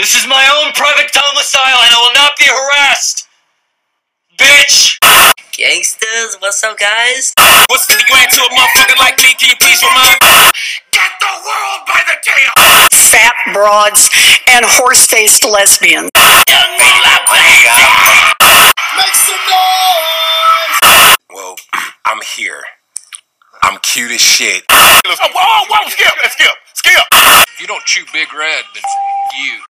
This is my own private domicile and I will not be harassed! Bitch! Gangsters, what's up, guys? What's 50 grand to a motherfucker like me? Can you please remind Get the world by the tail! Fat broads and horse-faced lesbians. Make some noise! Well, I'm here. I'm cute as shit. Oh, whoa, whoa, skip, skip, skip! If you don't chew Big Red, then you.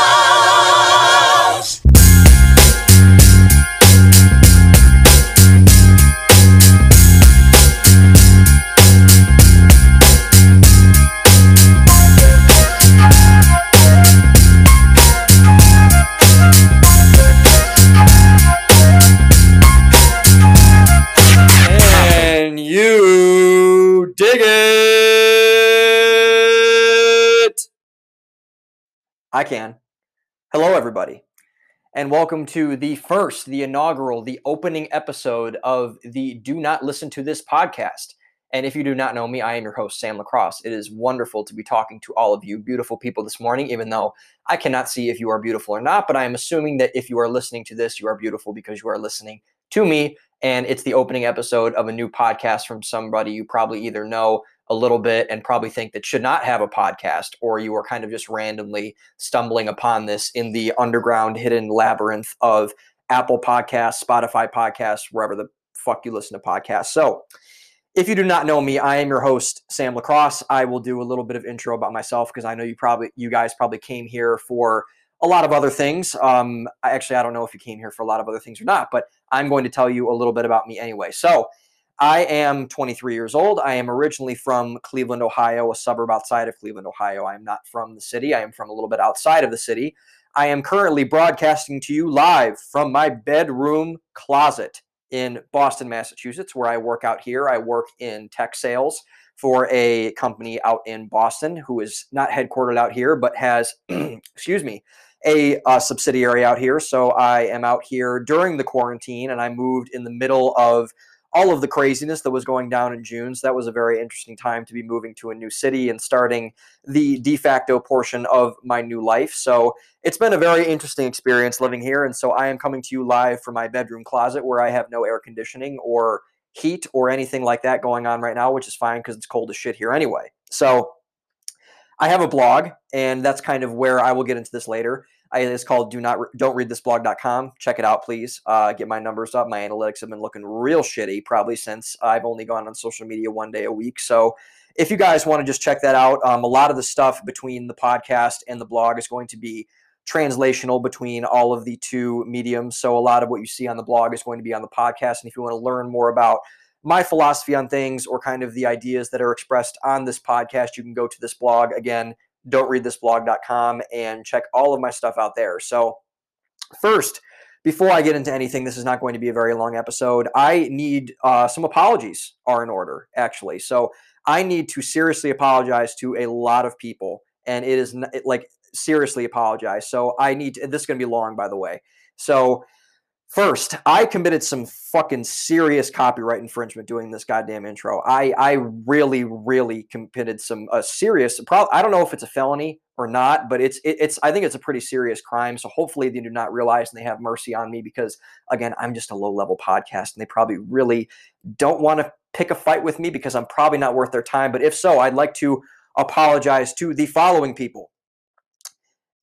I can. Hello, everybody, and welcome to the first, the inaugural, the opening episode of the Do Not Listen to This podcast. And if you do not know me, I am your host, Sam Lacrosse. It is wonderful to be talking to all of you beautiful people this morning, even though I cannot see if you are beautiful or not. But I am assuming that if you are listening to this, you are beautiful because you are listening to me and it's the opening episode of a new podcast from somebody you probably either know a little bit and probably think that should not have a podcast, or you are kind of just randomly stumbling upon this in the underground hidden labyrinth of Apple Podcasts, Spotify Podcasts, wherever the fuck you listen to podcasts. So, if you do not know me, I am your host, Sam Lacrosse. I will do a little bit of intro about myself because I know you probably, you guys probably came here for a lot of other things. Um, I actually, I don't know if you came here for a lot of other things or not, but I'm going to tell you a little bit about me anyway. So, I am 23 years old. I am originally from Cleveland, Ohio, a suburb outside of Cleveland, Ohio. I am not from the city. I am from a little bit outside of the city. I am currently broadcasting to you live from my bedroom closet in Boston, Massachusetts, where I work out here. I work in tech sales for a company out in Boston who is not headquartered out here, but has, excuse me, a uh, subsidiary out here. So I am out here during the quarantine, and I moved in the middle of all of the craziness that was going down in June. So that was a very interesting time to be moving to a new city and starting the de facto portion of my new life. So it's been a very interesting experience living here. And so I am coming to you live from my bedroom closet where I have no air conditioning or heat or anything like that going on right now, which is fine because it's cold as shit here anyway. So I have a blog, and that's kind of where I will get into this later. It's called do not don't read this blog.com. Check it out, please. Uh, get my numbers up. My analytics have been looking real shitty probably since I've only gone on social media one day a week. So if you guys want to just check that out, um, a lot of the stuff between the podcast and the blog is going to be translational between all of the two mediums. So a lot of what you see on the blog is going to be on the podcast. And if you want to learn more about my philosophy on things or kind of the ideas that are expressed on this podcast, you can go to this blog again, don't read this blog.com and check all of my stuff out there. So, first, before I get into anything, this is not going to be a very long episode. I need uh, some apologies are in order, actually. So, I need to seriously apologize to a lot of people, and it is it, like seriously apologize. So, I need to, this is going to be long, by the way. So, First, I committed some fucking serious copyright infringement doing this goddamn intro. I I really really committed some a serious. Pro- I don't know if it's a felony or not, but it's it, it's I think it's a pretty serious crime. So hopefully they do not realize and they have mercy on me because again I'm just a low level podcast and they probably really don't want to pick a fight with me because I'm probably not worth their time. But if so, I'd like to apologize to the following people: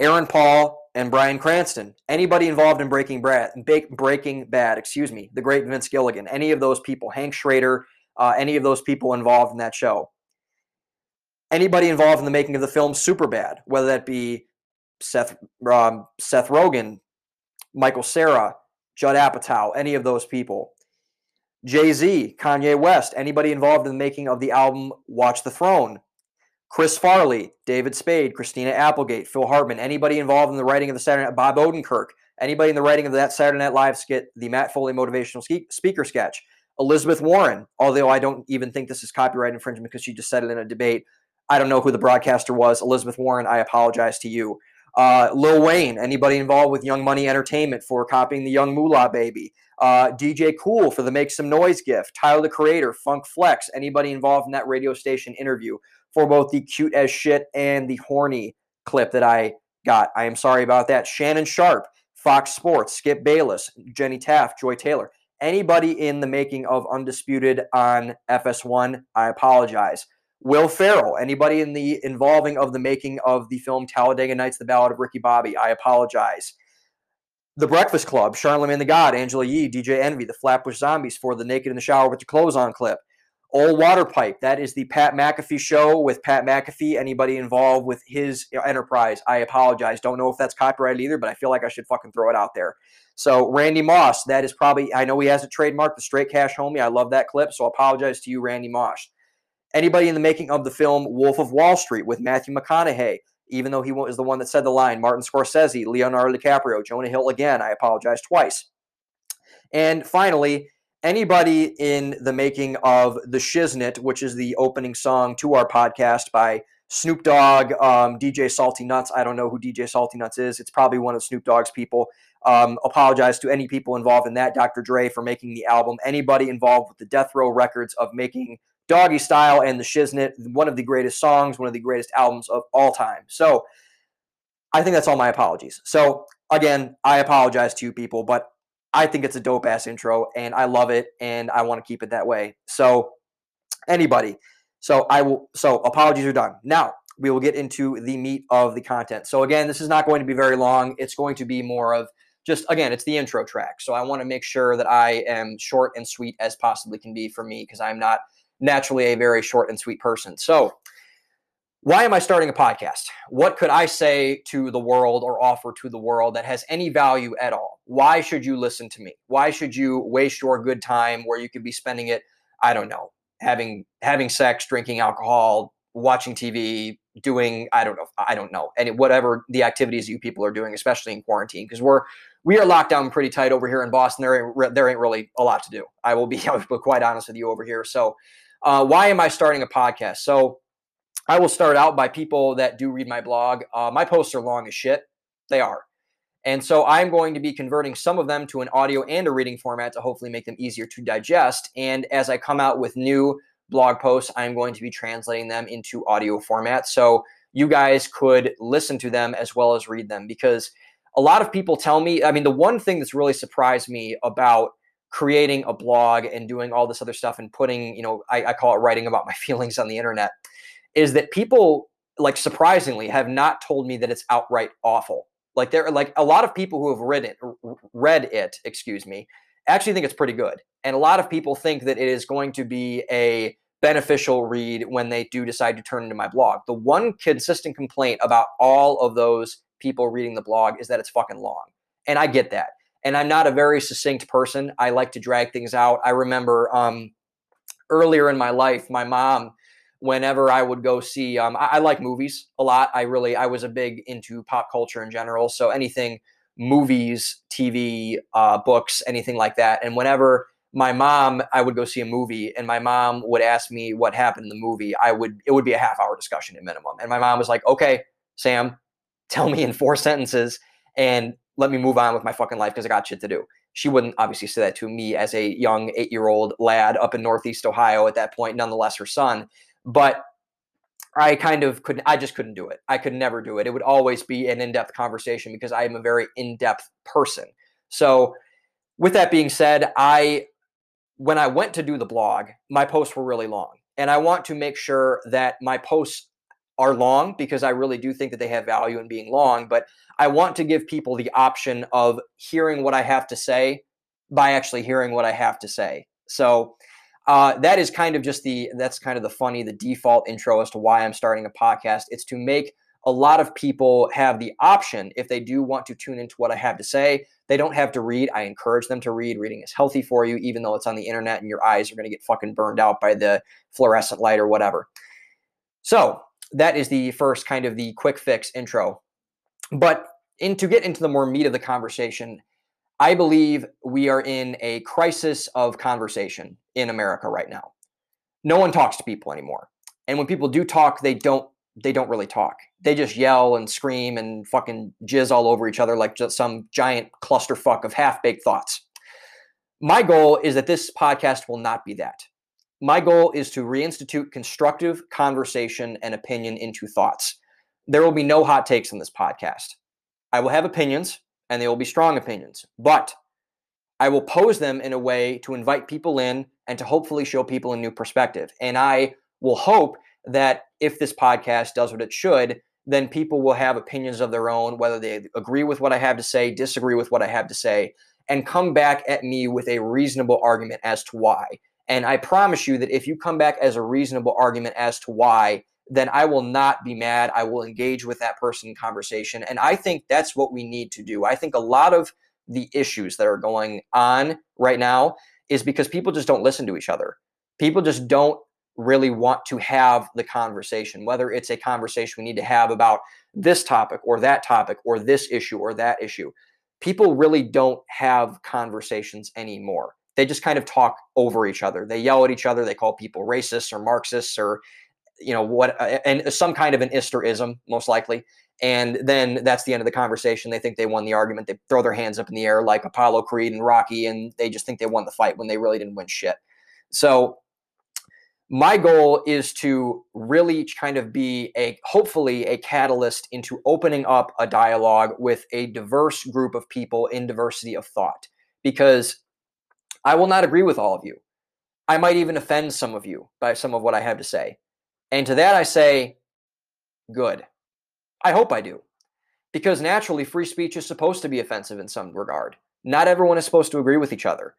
Aaron Paul, and Bryan Cranston. Anybody involved in Breaking Bad, Breaking Bad, excuse me, the great Vince Gilligan, any of those people, Hank Schrader, uh, any of those people involved in that show. Anybody involved in the making of the film Superbad, whether that be Seth um, Seth Rogen, Michael Cera, Judd Apatow, any of those people. Jay Z, Kanye West, anybody involved in the making of the album Watch the Throne, Chris Farley, David Spade, Christina Applegate, Phil Hartman, anybody involved in the writing of the Saturday Night, Bob Odenkirk, anybody in the writing of that Saturday Night Live skit, the Matt Foley motivational speaker sketch, Elizabeth Warren, although I don't even think this is copyright infringement because she just said it in a debate. I don't know who the broadcaster was. Elizabeth Warren, I apologize to you. Uh, Lil Wayne, anybody involved with Young Money Entertainment for copying the Young Moolah Baby. Uh, DJ Cool for the Make Some Noise gift. Tyler the Creator, Funk Flex, anybody involved in that radio station interview for both the cute as shit and the horny clip that I got. I am sorry about that. Shannon Sharpe, Fox Sports, Skip Bayless, Jenny Taft, Joy Taylor. Anybody in the making of Undisputed on FS1, I apologize. Will Ferrell, anybody in the involving of the making of the film Talladega Nights, The Ballad of Ricky Bobby, I apologize. The Breakfast Club, Charlemagne the God, Angela Yee, DJ Envy, The Flatbush Zombies for the Naked in the Shower with Your Clothes On clip. Old Water Pipe, that is the Pat McAfee show with Pat McAfee. Anybody involved with his enterprise, I apologize. Don't know if that's copyrighted either, but I feel like I should fucking throw it out there. So Randy Moss, that is probably I know he has a trademark, the straight cash homie. I love that clip, so I apologize to you, Randy Moss. Anybody in the making of the film Wolf of Wall Street with Matthew McConaughey, even though he was the one that said the line, Martin Scorsese, Leonardo DiCaprio, Jonah Hill again, I apologize twice. And finally, anybody in the making of The Shiznit, which is the opening song to our podcast by Snoop Dogg, um, DJ Salty Nuts. I don't know who DJ Salty Nuts is. It's probably one of Snoop Dogg's people. Um, apologize to any people involved in that. Dr. Dre for making the album. Anybody involved with the Death Row Records of making Doggy Style and The Shiznit, one of the greatest songs, one of the greatest albums of all time. So I think that's all my apologies. So again, I apologize to you people, but I think it's a dope ass intro and I love it and I want to keep it that way. So anybody. So I will so apologies are done. Now we will get into the meat of the content. So again, this is not going to be very long. It's going to be more of just again, it's the intro track. So I want to make sure that I am short and sweet as possibly can be for me because I'm not naturally a very short and sweet person. So, why am I starting a podcast? What could I say to the world or offer to the world that has any value at all? Why should you listen to me? Why should you waste your good time where you could be spending it, I don't know, having having sex, drinking alcohol, watching TV, doing I don't know, I don't know, and whatever the activities you people are doing, especially in quarantine, because we're we are locked down pretty tight over here in Boston. There ain't, there ain't really a lot to do. I will be, I will be quite honest with you over here. So uh, why am I starting a podcast? So I will start out by people that do read my blog. Uh, my posts are long as shit. They are. And so I'm going to be converting some of them to an audio and a reading format to hopefully make them easier to digest. And as I come out with new blog posts, I'm going to be translating them into audio format. So you guys could listen to them as well as read them because a lot of people tell me, I mean, the one thing that's really surprised me about creating a blog and doing all this other stuff and putting, you know, I, I call it writing about my feelings on the internet, is that people like surprisingly have not told me that it's outright awful. Like there are like a lot of people who have read it, read it, excuse me, actually think it's pretty good. And a lot of people think that it is going to be a beneficial read when they do decide to turn into my blog. The one consistent complaint about all of those people reading the blog is that it's fucking long. And I get that and I'm not a very succinct person. I like to drag things out. I remember um, earlier in my life, my mom, whenever I would go see, um, I, I, like movies a lot. I really, I was a big into pop culture in general. So anything, movies, TV, uh, books, anything like that. And whenever my mom, I would go see a movie, and my mom would ask me what happened in the movie. I would, it would be a half hour discussion at minimum. And my mom was like, "Okay, Sam, tell me in four sentences." And let me move on with my fucking life because I got shit to do. She wouldn't obviously say that to me as a young eight year old lad up in Northeast Ohio at that point, nonetheless, her son. But I kind of couldn't, I just couldn't do it. I could never do it. It would always be an in depth conversation because I am a very in depth person. So, with that being said, I, when I went to do the blog, my posts were really long. And I want to make sure that my posts are long because I really do think that they have value in being long, but I want to give people the option of hearing what I have to say by actually hearing what I have to say. So uh, that is kind of just the that's kind of the funny the default intro as to why I'm starting a podcast. It's to make a lot of people have the option if they do want to tune into what I have to say. They don't have to read. I encourage them to read. Reading is healthy for you, even though it's on the internet and your eyes are going to get fucking burned out by the fluorescent light or whatever. So that is the first kind of the quick fix intro. But in to get into the more meat of the conversation, I believe we are in a crisis of conversation in America right now. No one talks to people anymore. And when people do talk, they don't they don't really talk. They just yell and scream and fucking jizz all over each other like just some giant clusterfuck of half-baked thoughts. My goal is that this podcast will not be that. My goal is to reinstitute constructive conversation and opinion into thoughts. There will be no hot takes in this podcast. I will have opinions and they will be strong opinions, but I will pose them in a way to invite people in and to hopefully show people a new perspective. And I will hope that if this podcast does what it should, then people will have opinions of their own, whether they agree with what I have to say, disagree with what I have to say, and come back at me with a reasonable argument as to why. And I promise you that if you come back as a reasonable argument as to why, then I will not be mad. I will engage with that person in conversation. And I think that's what we need to do. I think a lot of the issues that are going on right now is because people just don't listen to each other. People just don't really want to have the conversation, whether it's a conversation we need to have about this topic or that topic or this issue or that issue. People really don't have conversations anymore. They just kind of talk over each other. They yell at each other. They call people racists or Marxists or, you know, what, uh, and some kind of an Isterism, most likely. And then that's the end of the conversation. They think they won the argument. They throw their hands up in the air like Apollo Creed and Rocky, and they just think they won the fight when they really didn't win shit. So my goal is to really kind of be a hopefully a catalyst into opening up a dialogue with a diverse group of people in diversity of thought because I will not agree with all of you. I might even offend some of you by some of what I have to say. And to that I say, good. I hope I do. Because naturally, free speech is supposed to be offensive in some regard. Not everyone is supposed to agree with each other.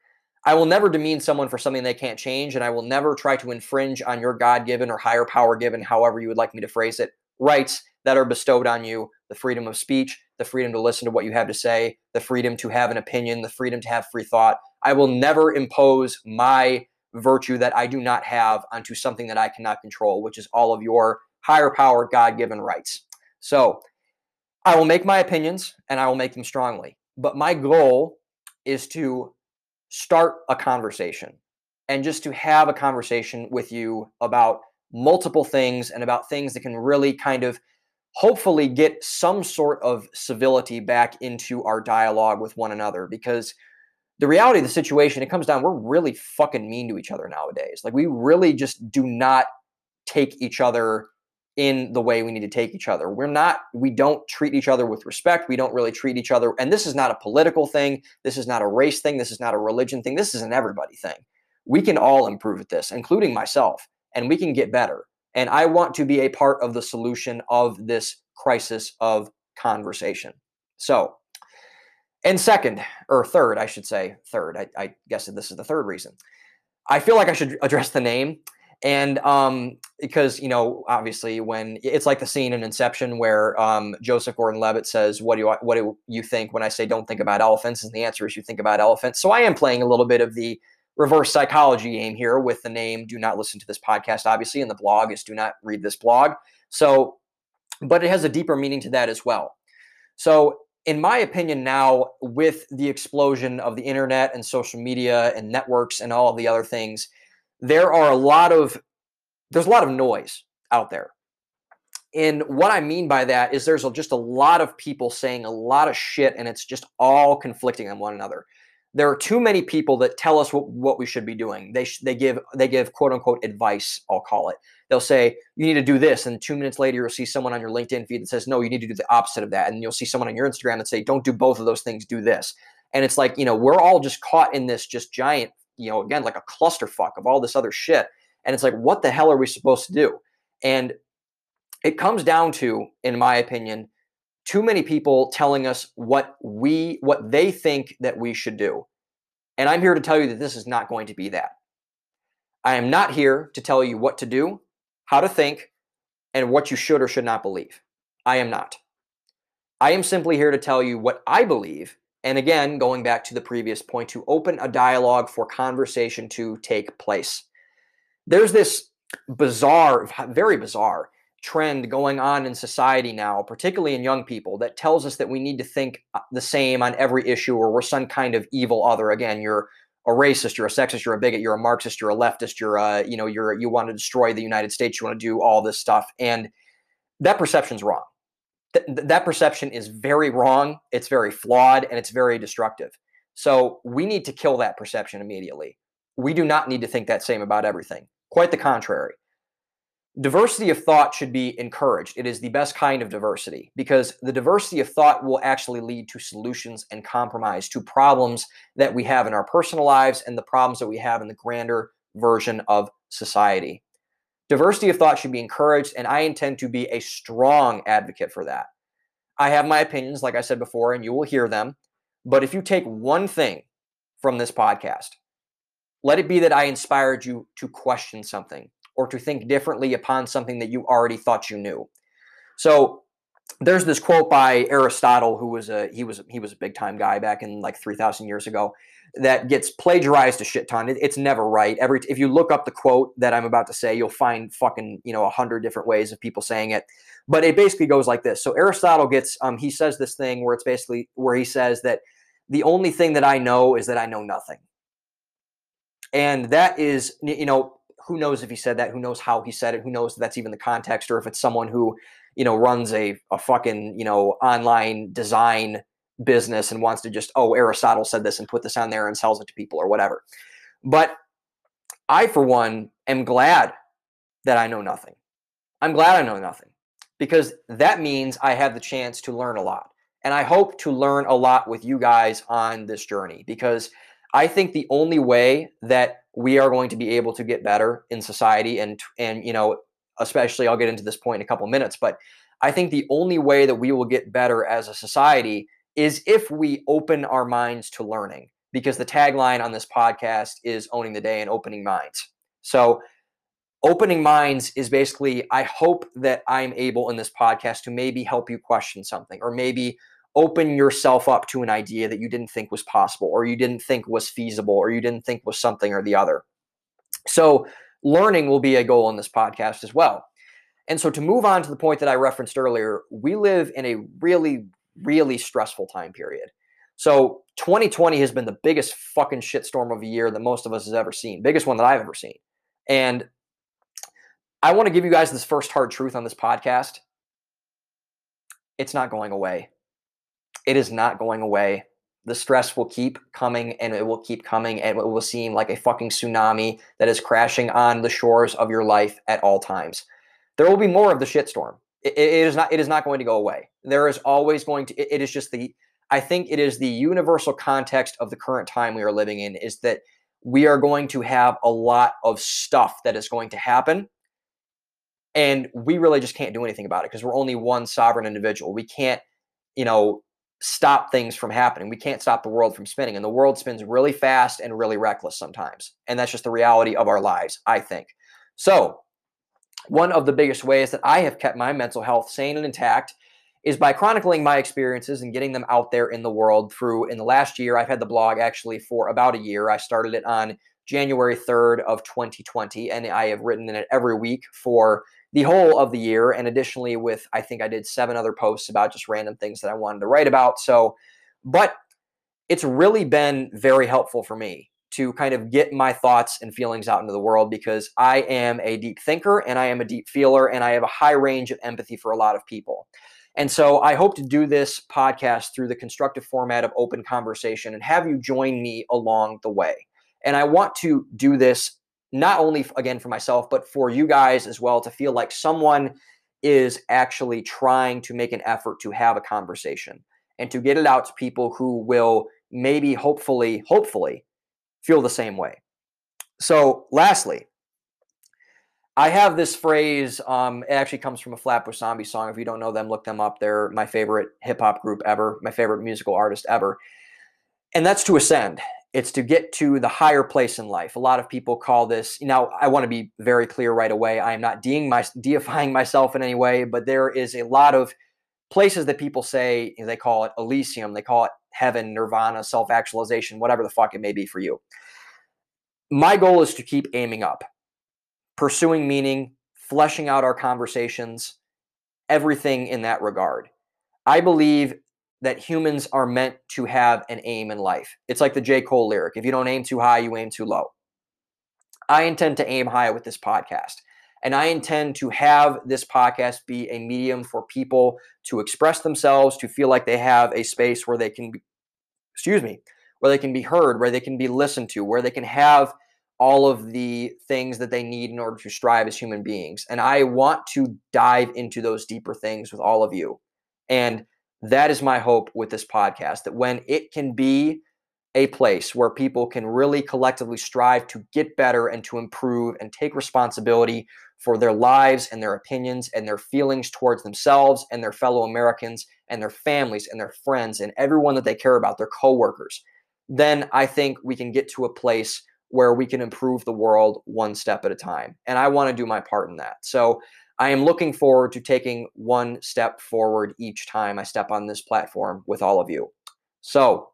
I will never demean someone for something they can't change, and I will never try to infringe on your God given or higher power given, however you would like me to phrase it, rights that are bestowed on you the freedom of speech, the freedom to listen to what you have to say, the freedom to have an opinion, the freedom to have free thought. I will never impose my virtue that I do not have onto something that I cannot control, which is all of your higher power, God given rights. So I will make my opinions and I will make them strongly. But my goal is to start a conversation and just to have a conversation with you about multiple things and about things that can really kind of hopefully get some sort of civility back into our dialogue with one another because the reality of the situation it comes down we're really fucking mean to each other nowadays like we really just do not take each other in the way we need to take each other. We're not, we don't treat each other with respect. We don't really treat each other. And this is not a political thing. This is not a race thing. This is not a religion thing. This is an everybody thing. We can all improve at this, including myself, and we can get better. And I want to be a part of the solution of this crisis of conversation. So, and second, or third, I should say, third, I, I guess this is the third reason. I feel like I should address the name and um, because you know, obviously, when it's like the scene in Inception where um, Joseph Gordon-Levitt says, "What do you what do you think when I say don't think about elephants?" And the answer is you think about elephants. So I am playing a little bit of the reverse psychology game here with the name "Do not listen to this podcast." Obviously, and the blog is "Do not read this blog." So, but it has a deeper meaning to that as well. So in my opinion, now with the explosion of the internet and social media and networks and all of the other things, there are a lot of there's a lot of noise out there. And what I mean by that is there's just a lot of people saying a lot of shit and it's just all conflicting on one another. There are too many people that tell us what, what we should be doing. They they give they give quote unquote advice, I'll call it. They'll say you need to do this and 2 minutes later you'll see someone on your LinkedIn feed that says no, you need to do the opposite of that and you'll see someone on your Instagram that say don't do both of those things, do this. And it's like, you know, we're all just caught in this just giant you know, again, like a clusterfuck of all this other shit. And it's like, what the hell are we supposed to do? And it comes down to, in my opinion, too many people telling us what we what they think that we should do. And I'm here to tell you that this is not going to be that. I am not here to tell you what to do, how to think, and what you should or should not believe. I am not. I am simply here to tell you what I believe and again, going back to the previous point, to open a dialogue for conversation to take place. There's this bizarre, very bizarre trend going on in society now, particularly in young people, that tells us that we need to think uh, the same on every issue or we're some kind of evil other. Again, you're a racist, you're a sexist, you're a bigot, you're a Marxist, you're a leftist, you're a, you know, you're you want to destroy the United States, you want to do all this stuff. And that perception's wrong. Th- that perception is very wrong, it's very flawed, and it's very destructive. So we need to kill that perception immediately. We do not need to think that same about everything. Quite the contrary. Diversity of thought should be encouraged. It is the best kind of diversity because the diversity of thought will actually lead to solutions and compromise to problems that we have in our personal lives and the problems that we have in the grander version of society. Diversity of thought should be encouraged, and I intend to be a strong advocate for that. I have my opinions, like I said before, and you will hear them. But if you take one thing from this podcast, let it be that I inspired you to question something or to think differently upon something that you already thought you knew. So there's this quote by Aristotle, who was a he was he was a big time guy back in like three thousand years ago, that gets plagiarized a shit ton. It, it's never right. Every if you look up the quote that I'm about to say, you'll find fucking you know a hundred different ways of people saying it. But it basically goes like this. So Aristotle gets um he says this thing where it's basically where he says that the only thing that I know is that I know nothing. And that is you know who knows if he said that? Who knows how he said it? Who knows if that's even the context or if it's someone who, you know, runs a, a fucking, you know, online design business and wants to just, oh, Aristotle said this and put this on there and sells it to people or whatever. But I, for one, am glad that I know nothing. I'm glad I know nothing because that means I have the chance to learn a lot. And I hope to learn a lot with you guys on this journey because I think the only way that we are going to be able to get better in society and and you know especially I'll get into this point in a couple of minutes but I think the only way that we will get better as a society is if we open our minds to learning because the tagline on this podcast is owning the day and opening minds. So opening minds is basically I hope that I'm able in this podcast to maybe help you question something or maybe open yourself up to an idea that you didn't think was possible or you didn't think was feasible or you didn't think was something or the other. So, learning will be a goal in this podcast as well. And so, to move on to the point that I referenced earlier, we live in a really, really stressful time period. So, 2020 has been the biggest fucking shitstorm of a year that most of us has ever seen, biggest one that I've ever seen. And I want to give you guys this first hard truth on this podcast. It's not going away it is not going away. The stress will keep coming and it will keep coming and it will seem like a fucking tsunami that is crashing on the shores of your life at all times. There will be more of the shitstorm. It, it is not it is not going to go away. There is always going to it, it is just the I think it is the universal context of the current time we are living in is that we are going to have a lot of stuff that is going to happen and we really just can't do anything about it because we're only one sovereign individual. We can't, you know, stop things from happening. We can't stop the world from spinning. And the world spins really fast and really reckless sometimes. And that's just the reality of our lives, I think. So, one of the biggest ways that I have kept my mental health sane and intact is by chronicling my experiences and getting them out there in the world through in the last year I've had the blog actually for about a year. I started it on January 3rd of 2020 and I have written in it every week for the whole of the year. And additionally, with I think I did seven other posts about just random things that I wanted to write about. So, but it's really been very helpful for me to kind of get my thoughts and feelings out into the world because I am a deep thinker and I am a deep feeler and I have a high range of empathy for a lot of people. And so I hope to do this podcast through the constructive format of open conversation and have you join me along the way. And I want to do this not only again for myself, but for you guys as well to feel like someone is actually trying to make an effort to have a conversation and to get it out to people who will maybe, hopefully, hopefully feel the same way. So, lastly, I have this phrase. Um, it actually comes from a Flatbush Zombie song. If you don't know them, look them up. They're my favorite hip hop group ever, my favorite musical artist ever. And that's to ascend it's to get to the higher place in life. A lot of people call this, now I want to be very clear right away. I am not my, deifying myself in any way, but there is a lot of places that people say they call it Elysium, they call it heaven, nirvana, self actualization, whatever the fuck it may be for you. My goal is to keep aiming up, pursuing meaning, fleshing out our conversations, everything in that regard. I believe that humans are meant to have an aim in life. It's like the J. Cole lyric if you don't aim too high, you aim too low. I intend to aim high with this podcast. And I intend to have this podcast be a medium for people to express themselves, to feel like they have a space where they can, be, excuse me, where they can be heard, where they can be listened to, where they can have all of the things that they need in order to strive as human beings. And I want to dive into those deeper things with all of you. And that is my hope with this podcast that when it can be a place where people can really collectively strive to get better and to improve and take responsibility for their lives and their opinions and their feelings towards themselves and their fellow Americans and their families and their friends and everyone that they care about, their coworkers, then I think we can get to a place where we can improve the world one step at a time. And I want to do my part in that. So I am looking forward to taking one step forward each time I step on this platform with all of you. So,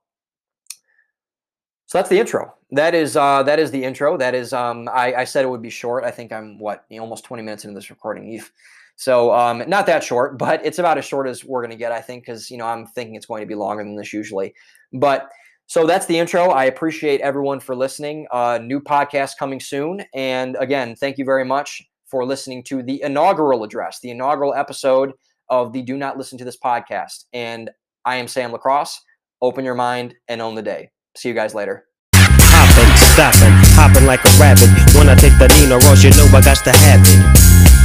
so that's the intro. That is uh, that is the intro. That is um, I, I said it would be short. I think I'm what almost 20 minutes into this recording. Eve. So um, not that short, but it's about as short as we're gonna get. I think because you know I'm thinking it's going to be longer than this usually. But so that's the intro. I appreciate everyone for listening. Uh, new podcast coming soon. And again, thank you very much for listening to the inaugural address, the inaugural episode of the Do Not Listen to This podcast. And I am Sam Lacrosse. Open your mind and own the day. See you guys later. Stopping, hopping like a rabbit. When I take the Nina Ross, you know I got to have it.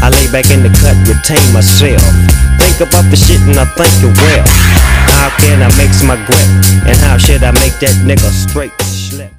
I lay back in the cut, retain myself. Think about the shit and I think it well. How can I mix my grip? And how should I make that nigga straight?